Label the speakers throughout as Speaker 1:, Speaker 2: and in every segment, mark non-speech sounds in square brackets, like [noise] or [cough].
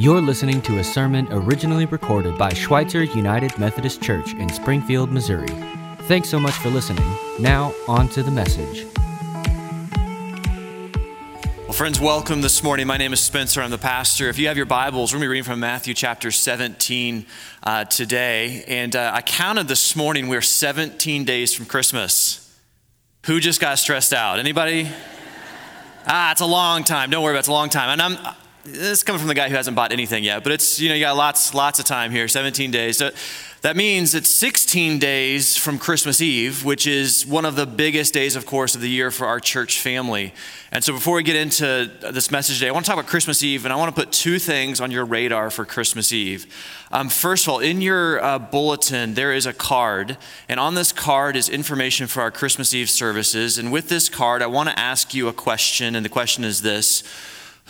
Speaker 1: You're listening to a sermon originally recorded by Schweitzer United Methodist Church in Springfield, Missouri. Thanks so much for listening. Now, on to the message.
Speaker 2: Well, friends, welcome this morning. My name is Spencer. I'm the pastor. If you have your Bibles, we're going to be reading from Matthew chapter 17 uh, today. And uh, I counted this morning, we're 17 days from Christmas. Who just got stressed out? Anybody? Ah, it's a long time. Don't worry about it. It's a long time. And I'm, this is coming from the guy who hasn't bought anything yet, but it's, you know, you got lots, lots of time here, 17 days. So that means it's 16 days from Christmas Eve, which is one of the biggest days, of course, of the year for our church family. And so before we get into this message today, I want to talk about Christmas Eve, and I want to put two things on your radar for Christmas Eve. Um, first of all, in your uh, bulletin, there is a card, and on this card is information for our Christmas Eve services. And with this card, I want to ask you a question, and the question is this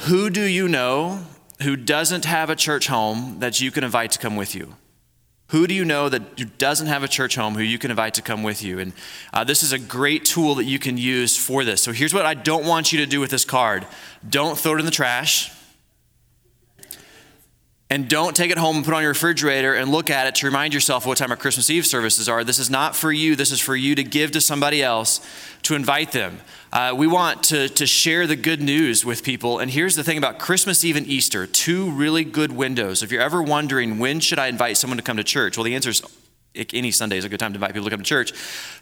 Speaker 2: who do you know who doesn't have a church home that you can invite to come with you? Who do you know that doesn't have a church home who you can invite to come with you? And uh, this is a great tool that you can use for this. So here's what I don't want you to do with this card don't throw it in the trash. And don't take it home and put it on your refrigerator and look at it to remind yourself what time our Christmas Eve services are. This is not for you. This is for you to give to somebody else, to invite them. Uh, we want to, to share the good news with people. And here's the thing about Christmas Eve and Easter two really good windows. If you're ever wondering, when should I invite someone to come to church? Well, the answer is any Sunday is a good time to invite people to come to church.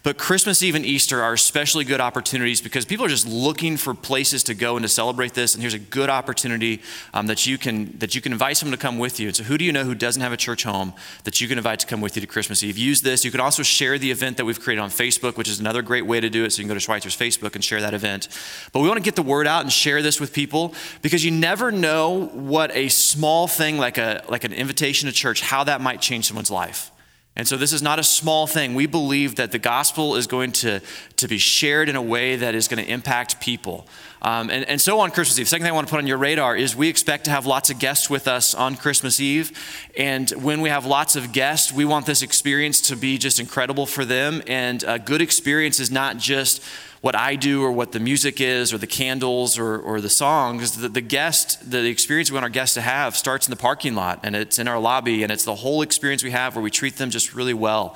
Speaker 2: But Christmas Eve and Easter are especially good opportunities because people are just looking for places to go and to celebrate this. And here's a good opportunity um, that you can that you can invite someone to come with you. And so, who do you know who doesn't have a church home that you can invite to come with you to Christmas Eve? Use this. You can also share the event that we've created on Facebook, which is another great way to do it. So you can go to Schweitzer's Facebook and share that event. But we want to get the word out and share this with people because you never know what a small thing like a like an invitation to church how that might change someone's life. And so this is not a small thing. We believe that the gospel is going to, to be shared in a way that is going to impact people. Um, and, and so on Christmas Eve. Second thing I want to put on your radar is we expect to have lots of guests with us on Christmas Eve. And when we have lots of guests, we want this experience to be just incredible for them. And a good experience is not just what I do or what the music is or the candles or, or the songs. The, the guest, the experience we want our guests to have starts in the parking lot and it's in our lobby and it's the whole experience we have where we treat them just really well.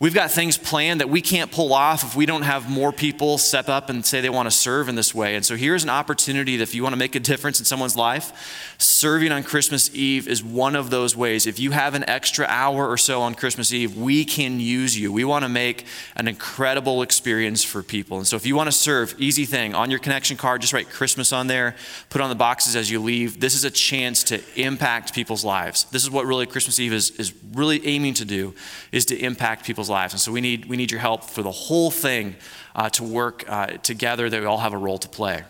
Speaker 2: We've got things planned that we can't pull off if we don't have more people step up and say they want to serve in this way. And so here's an opportunity that if you want to make a difference in someone's life, serving on Christmas Eve is one of those ways. If you have an extra hour or so on Christmas Eve, we can use you. We want to make an incredible experience for people. And so if you want to serve, easy thing, on your connection card, just write Christmas on there, put on the boxes as you leave. This is a chance to impact people's lives. This is what really Christmas Eve is, is really aiming to do, is to impact people's lives. And so we need, we need your help for the whole thing uh, to work uh, together, that we all have a role to play.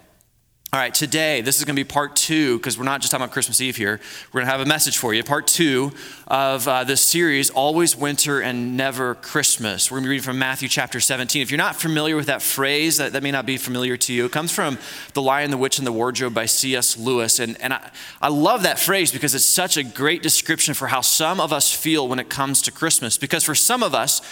Speaker 2: All right, today, this is going to be part two, because we're not just talking about Christmas Eve here. We're going to have a message for you. Part two of uh, this series, Always Winter and Never Christmas. We're going to be reading from Matthew chapter 17. If you're not familiar with that phrase, that, that may not be familiar to you. It comes from The Lion, the Witch, and the Wardrobe by C.S. Lewis. And, and I, I love that phrase because it's such a great description for how some of us feel when it comes to Christmas. Because for some of us,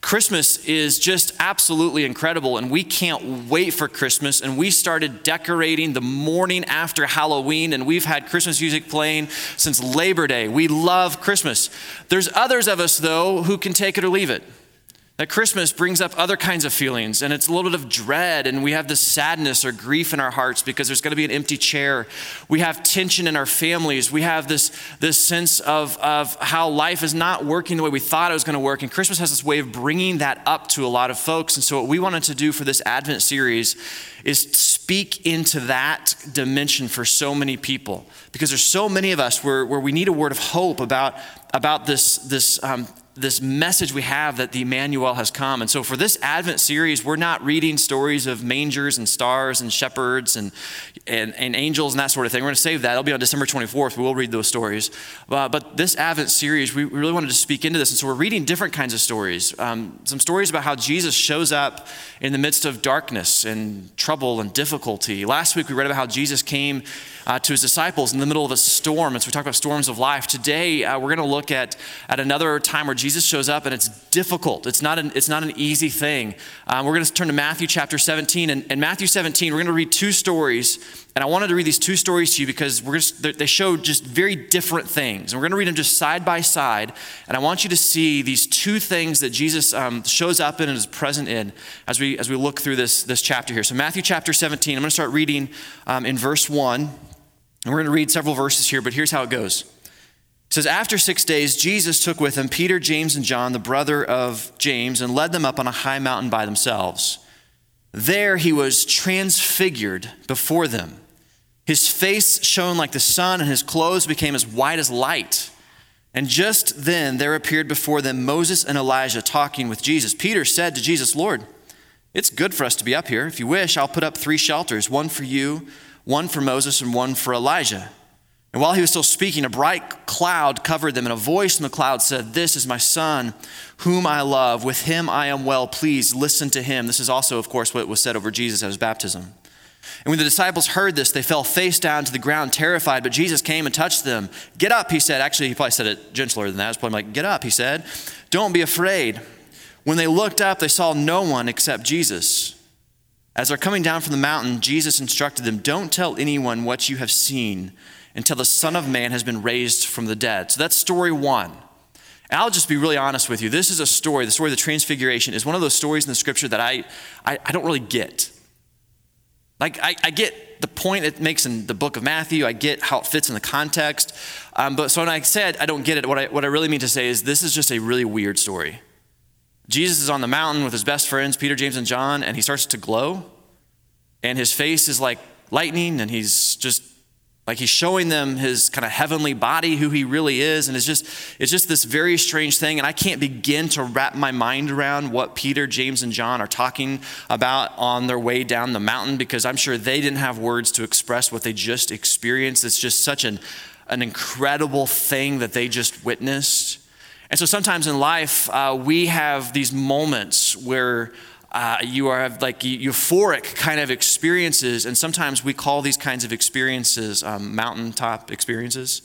Speaker 2: Christmas is just absolutely incredible, and we can't wait for Christmas. And we started decorating the morning after Halloween, and we've had Christmas music playing since Labor Day. We love Christmas. There's others of us, though, who can take it or leave it. That Christmas brings up other kinds of feelings, and it's a little bit of dread, and we have this sadness or grief in our hearts because there's going to be an empty chair. We have tension in our families. We have this, this sense of, of how life is not working the way we thought it was going to work. And Christmas has this way of bringing that up to a lot of folks. And so, what we wanted to do for this Advent series is speak into that dimension for so many people because there's so many of us where, where we need a word of hope about, about this, this um, this message we have that the Emmanuel has come. And so for this Advent series, we're not reading stories of mangers and stars and shepherds and, and, and angels and that sort of thing. We're going to save that. It'll be on December 24th. We will read those stories. Uh, but this Advent series, we really wanted to speak into this. And so we're reading different kinds of stories. Um, some stories about how Jesus shows up in the midst of darkness and trouble and difficulty. Last week, we read about how Jesus came uh, to his disciples in the middle of a storm. And so we talk about storms of life. Today, uh, we're going to look at, at another time where Jesus Jesus shows up and it's difficult. It's not an, it's not an easy thing. Um, we're going to turn to Matthew chapter 17. And in Matthew 17, we're going to read two stories. And I wanted to read these two stories to you because we're just, they show just very different things. And we're going to read them just side by side. And I want you to see these two things that Jesus um, shows up in and is present in as we, as we look through this, this chapter here. So, Matthew chapter 17, I'm going to start reading um, in verse 1. And we're going to read several verses here, but here's how it goes. It says, After six days, Jesus took with him Peter, James, and John, the brother of James, and led them up on a high mountain by themselves. There he was transfigured before them. His face shone like the sun, and his clothes became as white as light. And just then there appeared before them Moses and Elijah talking with Jesus. Peter said to Jesus, Lord, it's good for us to be up here. If you wish, I'll put up three shelters one for you, one for Moses, and one for Elijah. And while he was still speaking, a bright cloud covered them, and a voice in the cloud said, This is my son, whom I love. With him I am well pleased. Listen to him. This is also, of course, what was said over Jesus at his baptism. And when the disciples heard this, they fell face down to the ground, terrified. But Jesus came and touched them. Get up, he said. Actually, he probably said it gentler than that. It's probably like, Get up, he said. Don't be afraid. When they looked up, they saw no one except Jesus. As they're coming down from the mountain, Jesus instructed them, Don't tell anyone what you have seen until the Son of Man has been raised from the dead. So that's story one. And I'll just be really honest with you. This is a story, the story of the Transfiguration is one of those stories in the scripture that I, I, I don't really get. Like, I, I, get the point it makes in the book of Matthew, I get how it fits in the context. Um, but so when I said I don't get it, what I, what I really mean to say is this is just a really weird story. Jesus is on the mountain with his best friends, Peter, James, and John, and he starts to glow. And his face is like lightning, and he's just like he's showing them his kind of heavenly body, who he really is. And it's just, it's just this very strange thing. And I can't begin to wrap my mind around what Peter, James, and John are talking about on their way down the mountain because I'm sure they didn't have words to express what they just experienced. It's just such an, an incredible thing that they just witnessed. And so sometimes in life, uh, we have these moments where uh, you are like euphoric kind of experiences, and sometimes we call these kinds of experiences um, mountaintop experiences.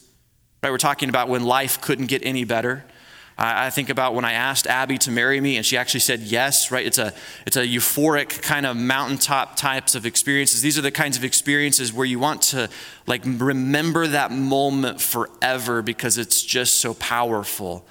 Speaker 2: Right? We're talking about when life couldn't get any better. I think about when I asked Abby to marry me, and she actually said yes. Right? It's a it's a euphoric kind of mountaintop types of experiences. These are the kinds of experiences where you want to like remember that moment forever because it's just so powerful.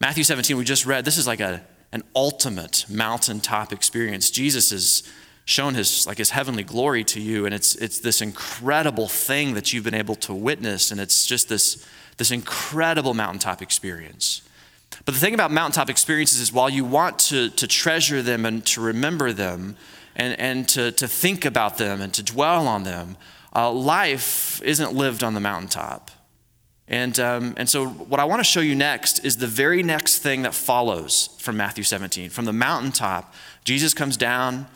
Speaker 2: Matthew 17, we just read. This is like a an ultimate mountaintop experience. Jesus has shown his like his heavenly glory to you, and it's it's this incredible thing that you've been able to witness, and it's just this this incredible mountaintop experience. But the thing about mountaintop experiences is while you want to, to treasure them and to remember them and, and to, to think about them and to dwell on them, uh, life isn't lived on the mountaintop. And, um, and so, what I want to show you next is the very next thing that follows from Matthew 17. From the mountaintop, Jesus comes down,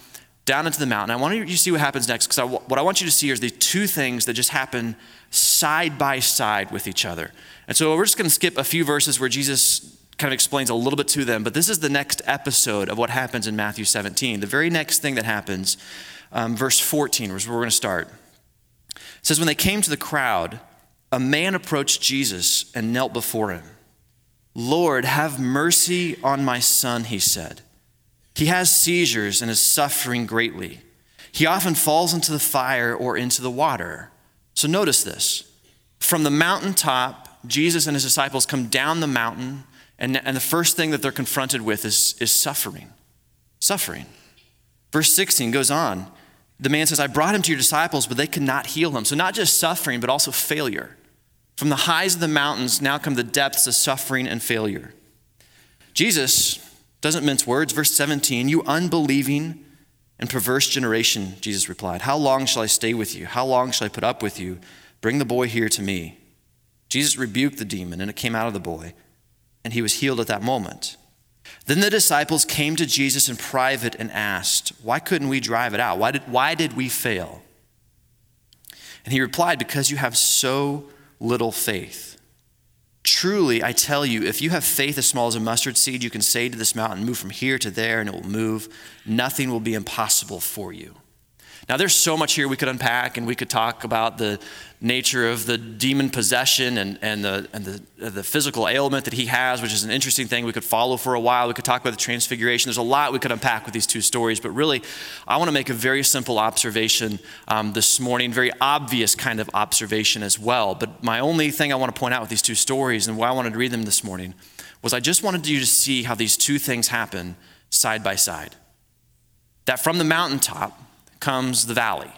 Speaker 2: down into the mountain. I want you to see what happens next because what I want you to see is these two things that just happen side by side with each other. And so, we're just going to skip a few verses where Jesus kind of explains a little bit to them, but this is the next episode of what happens in Matthew 17. The very next thing that happens, um, verse 14, is where we're going to start. It says, When they came to the crowd, a man approached Jesus and knelt before him. Lord, have mercy on my son, he said. He has seizures and is suffering greatly. He often falls into the fire or into the water. So notice this. From the mountaintop, Jesus and his disciples come down the mountain, and, and the first thing that they're confronted with is, is suffering. Suffering. Verse 16 goes on. The man says, I brought him to your disciples, but they could not heal him. So, not just suffering, but also failure. From the highs of the mountains now come the depths of suffering and failure. Jesus doesn't mince words. Verse 17, you unbelieving and perverse generation, Jesus replied, How long shall I stay with you? How long shall I put up with you? Bring the boy here to me. Jesus rebuked the demon, and it came out of the boy, and he was healed at that moment. Then the disciples came to Jesus in private and asked, Why couldn't we drive it out? Why did, why did we fail? And he replied, Because you have so little faith. Truly, I tell you, if you have faith as small as a mustard seed, you can say to this mountain, Move from here to there, and it will move. Nothing will be impossible for you. Now, there's so much here we could unpack, and we could talk about the nature of the demon possession and, and, the, and the, the physical ailment that he has, which is an interesting thing we could follow for a while. We could talk about the transfiguration. There's a lot we could unpack with these two stories, but really, I want to make a very simple observation um, this morning, very obvious kind of observation as well. But my only thing I want to point out with these two stories and why I wanted to read them this morning was I just wanted you to see how these two things happen side by side. That from the mountaintop comes the valley.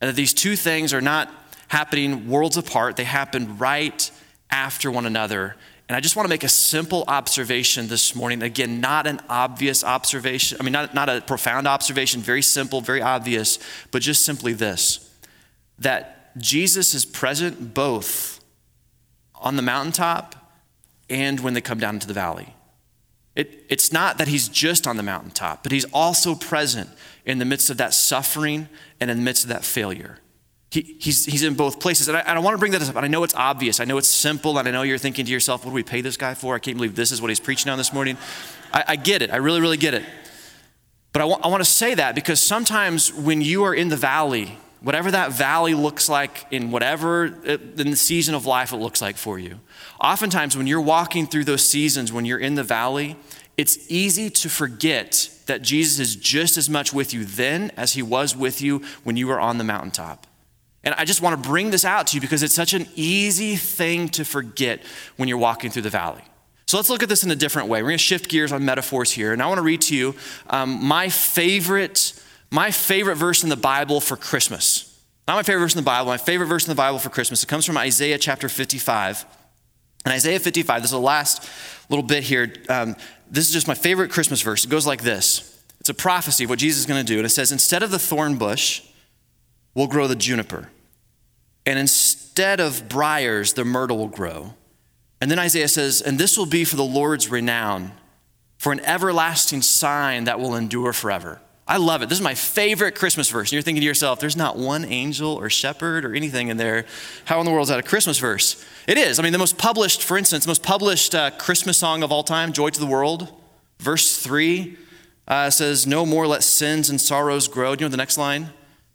Speaker 2: And that these two things are not happening worlds apart, they happen right after one another. And I just want to make a simple observation this morning. Again, not an obvious observation, I mean, not, not a profound observation, very simple, very obvious, but just simply this that Jesus is present both on the mountaintop and when they come down into the valley. It, it's not that he's just on the mountaintop, but he's also present in the midst of that suffering and in the midst of that failure. He, he's, he's in both places. And I, and I want to bring that up. And I know it's obvious. I know it's simple. And I know you're thinking to yourself, what do we pay this guy for? I can't believe this is what he's preaching on this morning. I, I get it. I really, really get it. But I, I want to say that because sometimes when you are in the valley, whatever that valley looks like in whatever uh, in the season of life it looks like for you, oftentimes when you're walking through those seasons, when you're in the valley, it's easy to forget that Jesus is just as much with you then as he was with you when you were on the mountaintop. And I just want to bring this out to you because it's such an easy thing to forget when you're walking through the valley. So let's look at this in a different way. We're going to shift gears on metaphors here, and I want to read to you um, my favorite, my favorite verse in the Bible for Christmas. Not my favorite verse in the Bible, my favorite verse in the Bible for Christmas. It comes from Isaiah chapter 55. And Isaiah 55, this is the last little bit here. Um, this is just my favorite Christmas verse. It goes like this It's a prophecy of what Jesus is going to do. And it says, Instead of the thorn bush, will grow the juniper. And instead of briars, the myrtle will grow. And then Isaiah says, And this will be for the Lord's renown, for an everlasting sign that will endure forever. I love it. This is my favorite Christmas verse. And you're thinking to yourself, there's not one angel or shepherd or anything in there. How in the world is that a Christmas verse? It is. I mean, the most published, for instance, the most published uh, Christmas song of all time, Joy to the World, verse 3 uh, says, No more let sins and sorrows grow. Do you know the next line?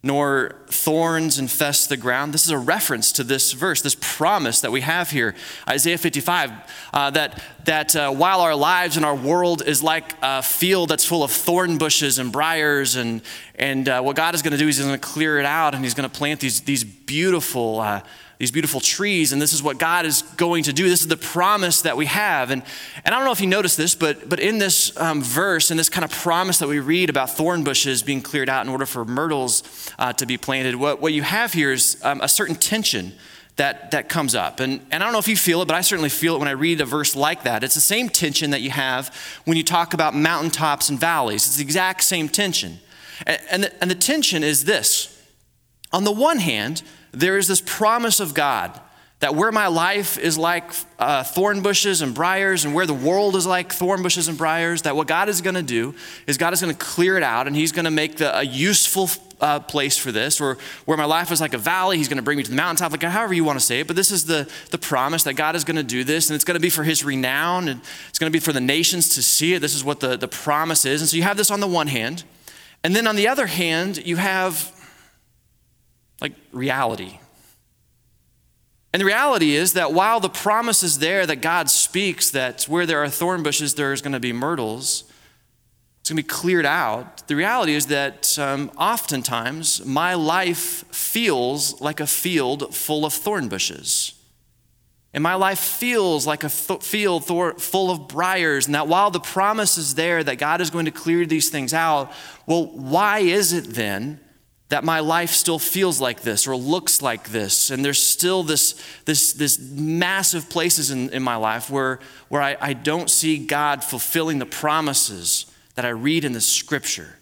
Speaker 2: Nor thorns infest the ground. This is a reference to this verse, this promise that we have here, Isaiah 55, uh, that, that uh, while our lives and our world is like a field that's full of thorn bushes and briars, and, and uh, what God is going to do is He's going to clear it out and He's going to plant these, these beautiful uh, these beautiful trees, and this is what God is going to do. This is the promise that we have. And, and I don't know if you noticed this, but, but in this um, verse, in this kind of promise that we read about thorn bushes being cleared out in order for myrtles uh, to be planted, what, what you have here is um, a certain tension that, that comes up. And, and I don't know if you feel it, but I certainly feel it when I read a verse like that. It's the same tension that you have when you talk about mountaintops and valleys, it's the exact same tension. And, and, the, and the tension is this on the one hand, there is this promise of God that where my life is like uh, thorn bushes and briars, and where the world is like thorn bushes and briars, that what God is going to do is God is going to clear it out and He's going to make the, a useful uh, place for this. Or where my life is like a valley, He's going to bring me to the mountaintop, like however you want to say it. But this is the, the promise that God is going to do this, and it's going to be for His renown, and it's going to be for the nations to see it. This is what the, the promise is. And so you have this on the one hand. And then on the other hand, you have like reality and the reality is that while the promise is there that God speaks that where there are thorn bushes, there's going to be myrtles, it's going to be cleared out. The reality is that um, oftentimes my life feels like a field full of thorn bushes. And my life feels like a th- field full of briars. And that while the promise is there that God is going to clear these things out, well, why is it then that my life still feels like this or looks like this. And there's still this this this massive places in, in my life where where I, I don't see god fulfilling the promises that i read in the scripture.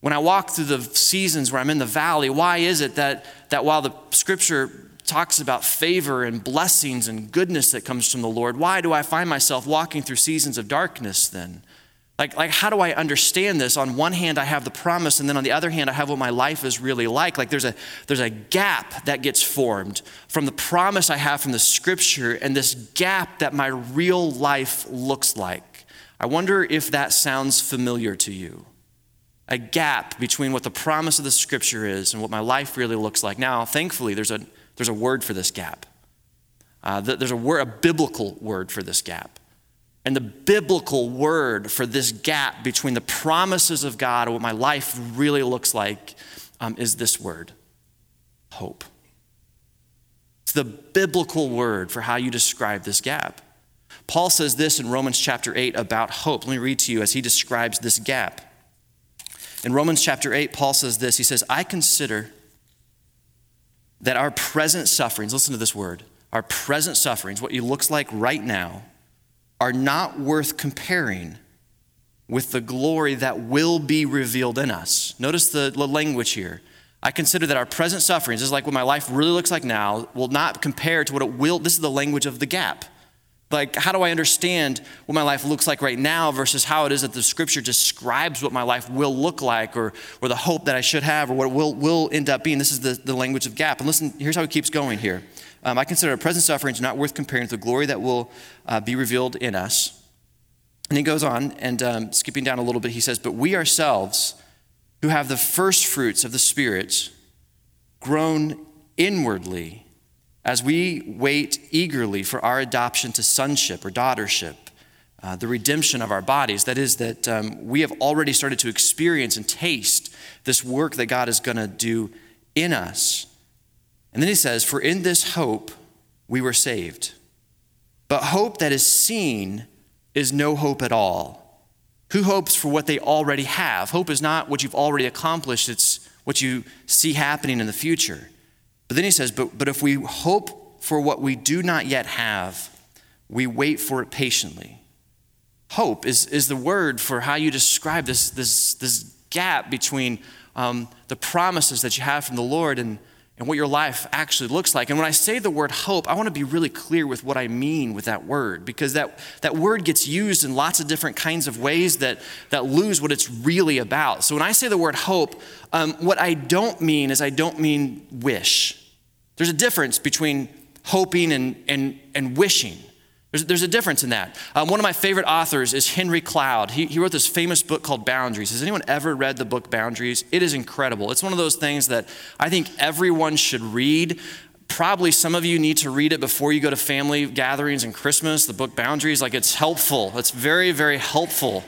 Speaker 2: When i walk through the seasons where i'm in the valley why is it that that while the scripture talks about favor and blessings and goodness that comes from the lord why do i find myself walking through seasons of darkness then like, like, how do I understand this? On one hand, I have the promise, and then on the other hand, I have what my life is really like. Like, there's a, there's a gap that gets formed from the promise I have from the scripture and this gap that my real life looks like. I wonder if that sounds familiar to you. a gap between what the promise of the scripture is and what my life really looks like. Now, thankfully, there's a, there's a word for this gap. Uh, there's a word, a biblical word for this gap. And the biblical word for this gap between the promises of God and what my life really looks like um, is this word hope. It's the biblical word for how you describe this gap. Paul says this in Romans chapter 8 about hope. Let me read to you as he describes this gap. In Romans chapter 8, Paul says this He says, I consider that our present sufferings, listen to this word, our present sufferings, what it looks like right now, are not worth comparing with the glory that will be revealed in us. Notice the language here. I consider that our present sufferings, this is like what my life really looks like now, will not compare to what it will. This is the language of the gap. Like, how do I understand what my life looks like right now versus how it is that the scripture describes what my life will look like or, or the hope that I should have or what it will, will end up being? This is the, the language of gap. And listen, here's how it keeps going here. Um, I consider our present sufferings not worth comparing to the glory that will uh, be revealed in us. And he goes on, and um, skipping down a little bit, he says, But we ourselves, who have the first fruits of the Spirit, groan inwardly as we wait eagerly for our adoption to sonship or daughtership, uh, the redemption of our bodies. That is, that um, we have already started to experience and taste this work that God is going to do in us. And then he says, For in this hope we were saved. But hope that is seen is no hope at all. Who hopes for what they already have? Hope is not what you've already accomplished, it's what you see happening in the future. But then he says, but, but if we hope for what we do not yet have, we wait for it patiently. Hope is, is the word for how you describe this, this, this gap between um, the promises that you have from the Lord and, and what your life actually looks like. And when I say the word hope, I want to be really clear with what I mean with that word because that, that word gets used in lots of different kinds of ways that, that lose what it's really about. So when I say the word hope, um, what I don't mean is I don't mean wish. There's a difference between hoping and, and, and wishing. There's, there's a difference in that. Um, one of my favorite authors is Henry Cloud. He, he wrote this famous book called Boundaries. Has anyone ever read the book Boundaries? It is incredible. It's one of those things that I think everyone should read. Probably some of you need to read it before you go to family gatherings and Christmas. The book Boundaries, like it's helpful. It's very, very helpful.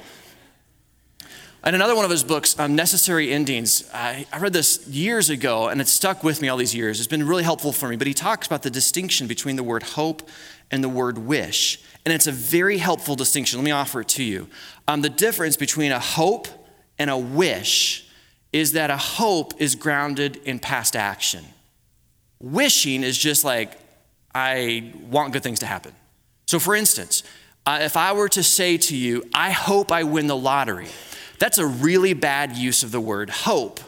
Speaker 2: And another one of his books, um, Necessary Endings, I, I, read this years ago and it stuck with me all these years. It's been really helpful for me. But he talks about the distinction between the word hope and the word wish. And it's a very helpful distinction. Let me offer it to you. Um, the difference between a hope and a wish is that a hope is grounded in past action. Wishing is just like, I want good things to happen. So, for instance, uh, if I were to say to you, I hope I win the lottery, that's a really bad use of the word hope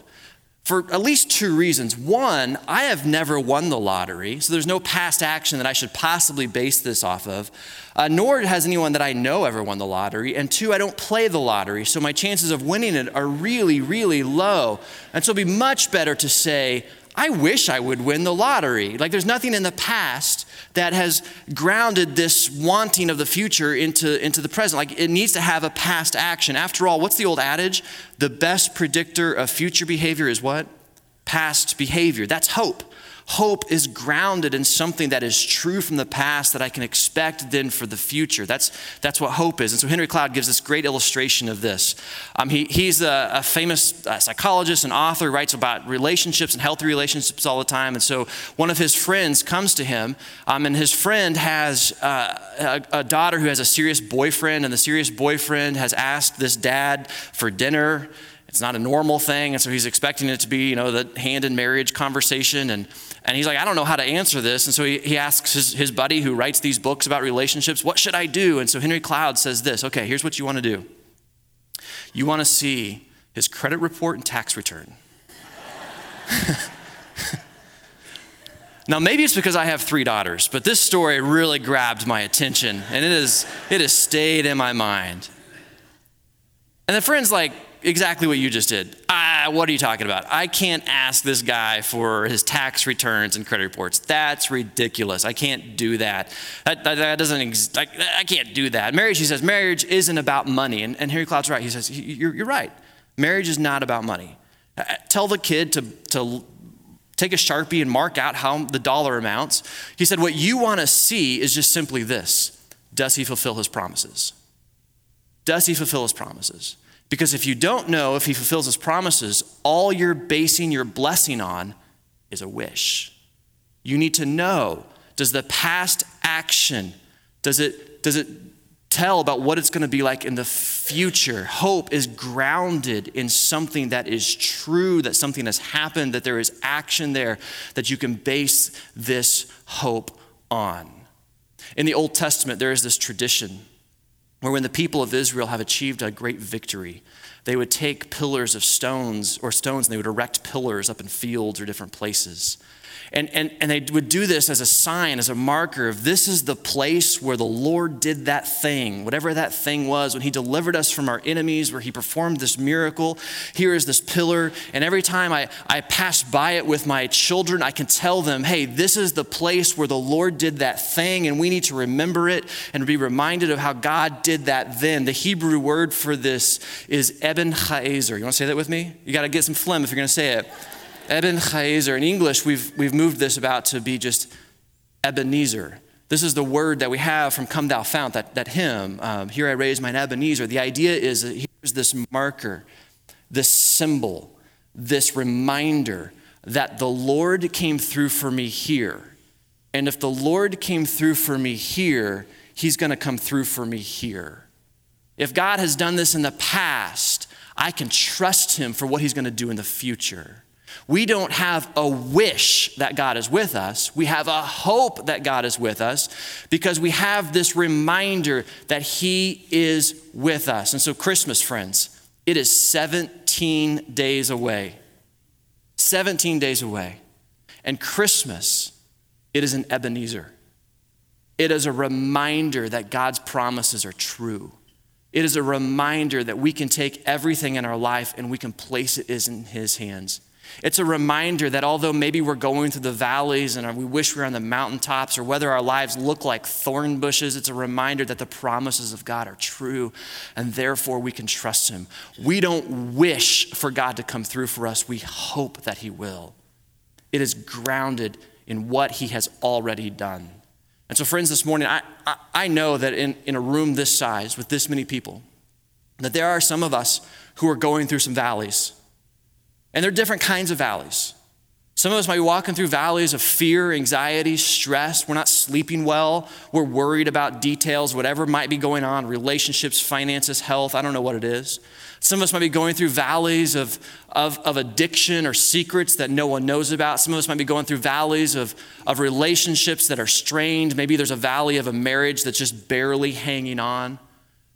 Speaker 2: for at least two reasons. One, I have never won the lottery, so there's no past action that I should possibly base this off of. Uh, nor has anyone that I know ever won the lottery. And two, I don't play the lottery, so my chances of winning it are really, really low. And so it'd be much better to say, I wish I would win the lottery. Like there's nothing in the past that has grounded this wanting of the future into, into the present. Like it needs to have a past action. After all, what's the old adage? The best predictor of future behavior is what? Past behavior. That's hope. Hope is grounded in something that is true from the past that I can expect then for the future. That's, that's what hope is. And so Henry Cloud gives this great illustration of this. Um, he, he's a, a famous uh, psychologist and author, writes about relationships and healthy relationships all the time. And so one of his friends comes to him, um, and his friend has uh, a, a daughter who has a serious boyfriend, and the serious boyfriend has asked this dad for dinner. It's not a normal thing, and so he's expecting it to be, you know, the hand in marriage conversation. And and he's like, I don't know how to answer this. And so he, he asks his, his buddy who writes these books about relationships, What should I do? And so Henry Cloud says this Okay, here's what you want to do you want to see his credit report and tax return. [laughs] now, maybe it's because I have three daughters, but this story really grabbed my attention and it, is, it has stayed in my mind. And the friend's like, exactly what you just did. Ah, what are you talking about? I can't ask this guy for his tax returns and credit reports. That's ridiculous. I can't do that. That, that, that doesn't, ex- I, I, can't do that. Marriage, he says, marriage isn't about money. And, and Henry Cloud's right. He says, you're, you're right. Marriage is not about money. Uh, tell the kid to, to take a Sharpie and mark out how the dollar amounts. He said, What you want to see is just simply this Does he fulfill his promises? Does he fulfill his promises? Because if you don't know if he fulfills his promises, all you're basing your blessing on is a wish. You need to know does the past action does it does it tell about what it's going to be like in the future. Hope is grounded in something that is true, that something has happened, that there is action there that you can base this hope on. In the Old Testament, there is this tradition where when the people of Israel have achieved a great victory, they would take pillars of stones or stones and they would erect pillars up in fields or different places. And, and, and they would do this as a sign, as a marker of this is the place where the Lord did that thing, whatever that thing was, when He delivered us from our enemies, where He performed this miracle. Here is this pillar. And every time I, I pass by it with my children, I can tell them, hey, this is the place where the Lord did that thing, and we need to remember it and be reminded of how God did that then. The Hebrew word for this is Eben Chaezer. You want to say that with me? You got to get some phlegm if you're going to say it. Eben Chaezer. In English, we've, we've moved this about to be just Ebenezer. This is the word that we have from Come Thou Fount, that, that hymn, um, Here I Raise Mine Ebenezer. The idea is that here's this marker, this symbol, this reminder that the Lord came through for me here. And if the Lord came through for me here, He's going to come through for me here. If God has done this in the past, I can trust Him for what He's going to do in the future. We don't have a wish that God is with us. We have a hope that God is with us because we have this reminder that He is with us. And so, Christmas, friends, it is 17 days away. 17 days away. And Christmas, it is an Ebenezer. It is a reminder that God's promises are true. It is a reminder that we can take everything in our life and we can place it in His hands. It's a reminder that although maybe we're going through the valleys and we wish we were on the mountaintops or whether our lives look like thorn bushes, it's a reminder that the promises of God are true and therefore we can trust Him. We don't wish for God to come through for us, we hope that He will. It is grounded in what He has already done. And so, friends, this morning, I, I, I know that in, in a room this size with this many people, that there are some of us who are going through some valleys. And there are different kinds of valleys. Some of us might be walking through valleys of fear, anxiety, stress. We're not sleeping well. We're worried about details, whatever might be going on relationships, finances, health. I don't know what it is. Some of us might be going through valleys of, of, of addiction or secrets that no one knows about. Some of us might be going through valleys of, of relationships that are strained. Maybe there's a valley of a marriage that's just barely hanging on.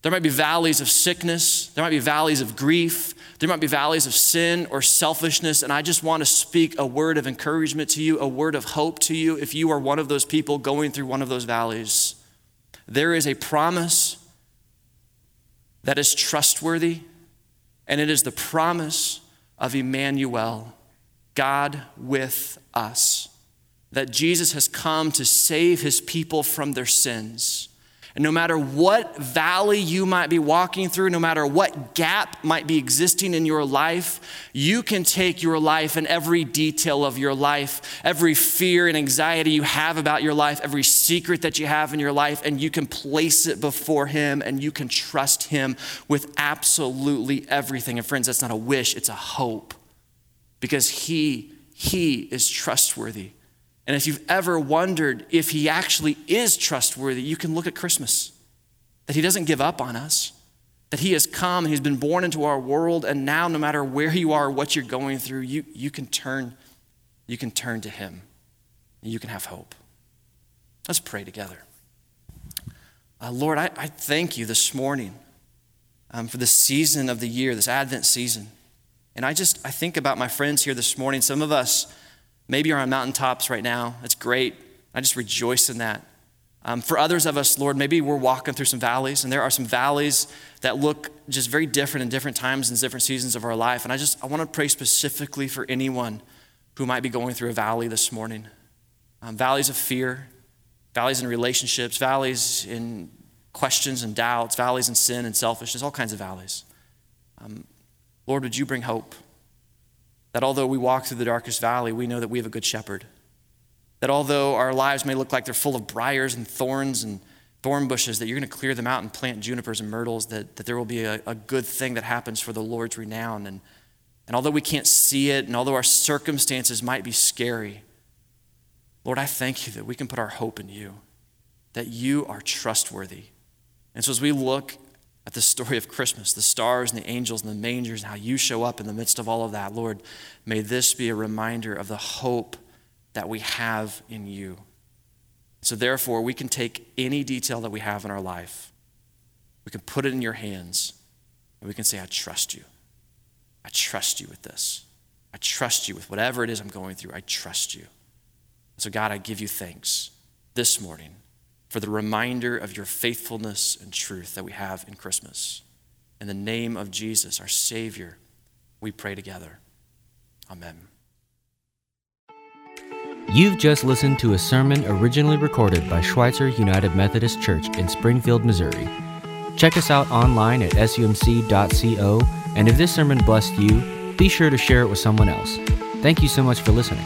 Speaker 2: There might be valleys of sickness. There might be valleys of grief. There might be valleys of sin or selfishness, and I just want to speak a word of encouragement to you, a word of hope to you if you are one of those people going through one of those valleys. There is a promise that is trustworthy, and it is the promise of Emmanuel, God with us, that Jesus has come to save his people from their sins. And no matter what valley you might be walking through, no matter what gap might be existing in your life, you can take your life and every detail of your life, every fear and anxiety you have about your life, every secret that you have in your life, and you can place it before Him and you can trust Him with absolutely everything. And friends, that's not a wish, it's a hope because He, He is trustworthy. And if you've ever wondered if he actually is trustworthy, you can look at Christmas. That he doesn't give up on us, that he has come and he's been born into our world, and now no matter where you are, what you're going through, you, you can turn, you can turn to him. And you can have hope. Let's pray together. Uh, Lord, I, I, thank you this morning um, for this season of the year, this Advent season. And I just I think about my friends here this morning. Some of us Maybe you're on mountaintops right now. That's great. I just rejoice in that. Um, for others of us, Lord, maybe we're walking through some valleys, and there are some valleys that look just very different in different times and different seasons of our life. And I just I want to pray specifically for anyone who might be going through a valley this morning. Um, valleys of fear, valleys in relationships, valleys in questions and doubts, valleys in sin and selfishness, all kinds of valleys. Um, Lord, would you bring hope? That although we walk through the darkest valley, we know that we have a good shepherd. That although our lives may look like they're full of briars and thorns and thorn bushes, that you're going to clear them out and plant junipers and myrtles, that, that there will be a, a good thing that happens for the Lord's renown. And, and although we can't see it, and although our circumstances might be scary, Lord, I thank you that we can put our hope in you, that you are trustworthy. And so as we look at the story of Christmas, the stars and the angels and the mangers, and how you show up in the midst of all of that, Lord, may this be a reminder of the hope that we have in you. So, therefore, we can take any detail that we have in our life, we can put it in your hands, and we can say, I trust you. I trust you with this. I trust you with whatever it is I'm going through. I trust you. So, God, I give you thanks this morning for the reminder of your faithfulness and truth that we have in Christmas. In the name of Jesus, our Savior, we pray together. Amen.
Speaker 1: You've just listened to a sermon originally recorded by Schweitzer United Methodist Church in Springfield, Missouri. Check us out online at sumc.co, and if this sermon blessed you, be sure to share it with someone else. Thank you so much for listening.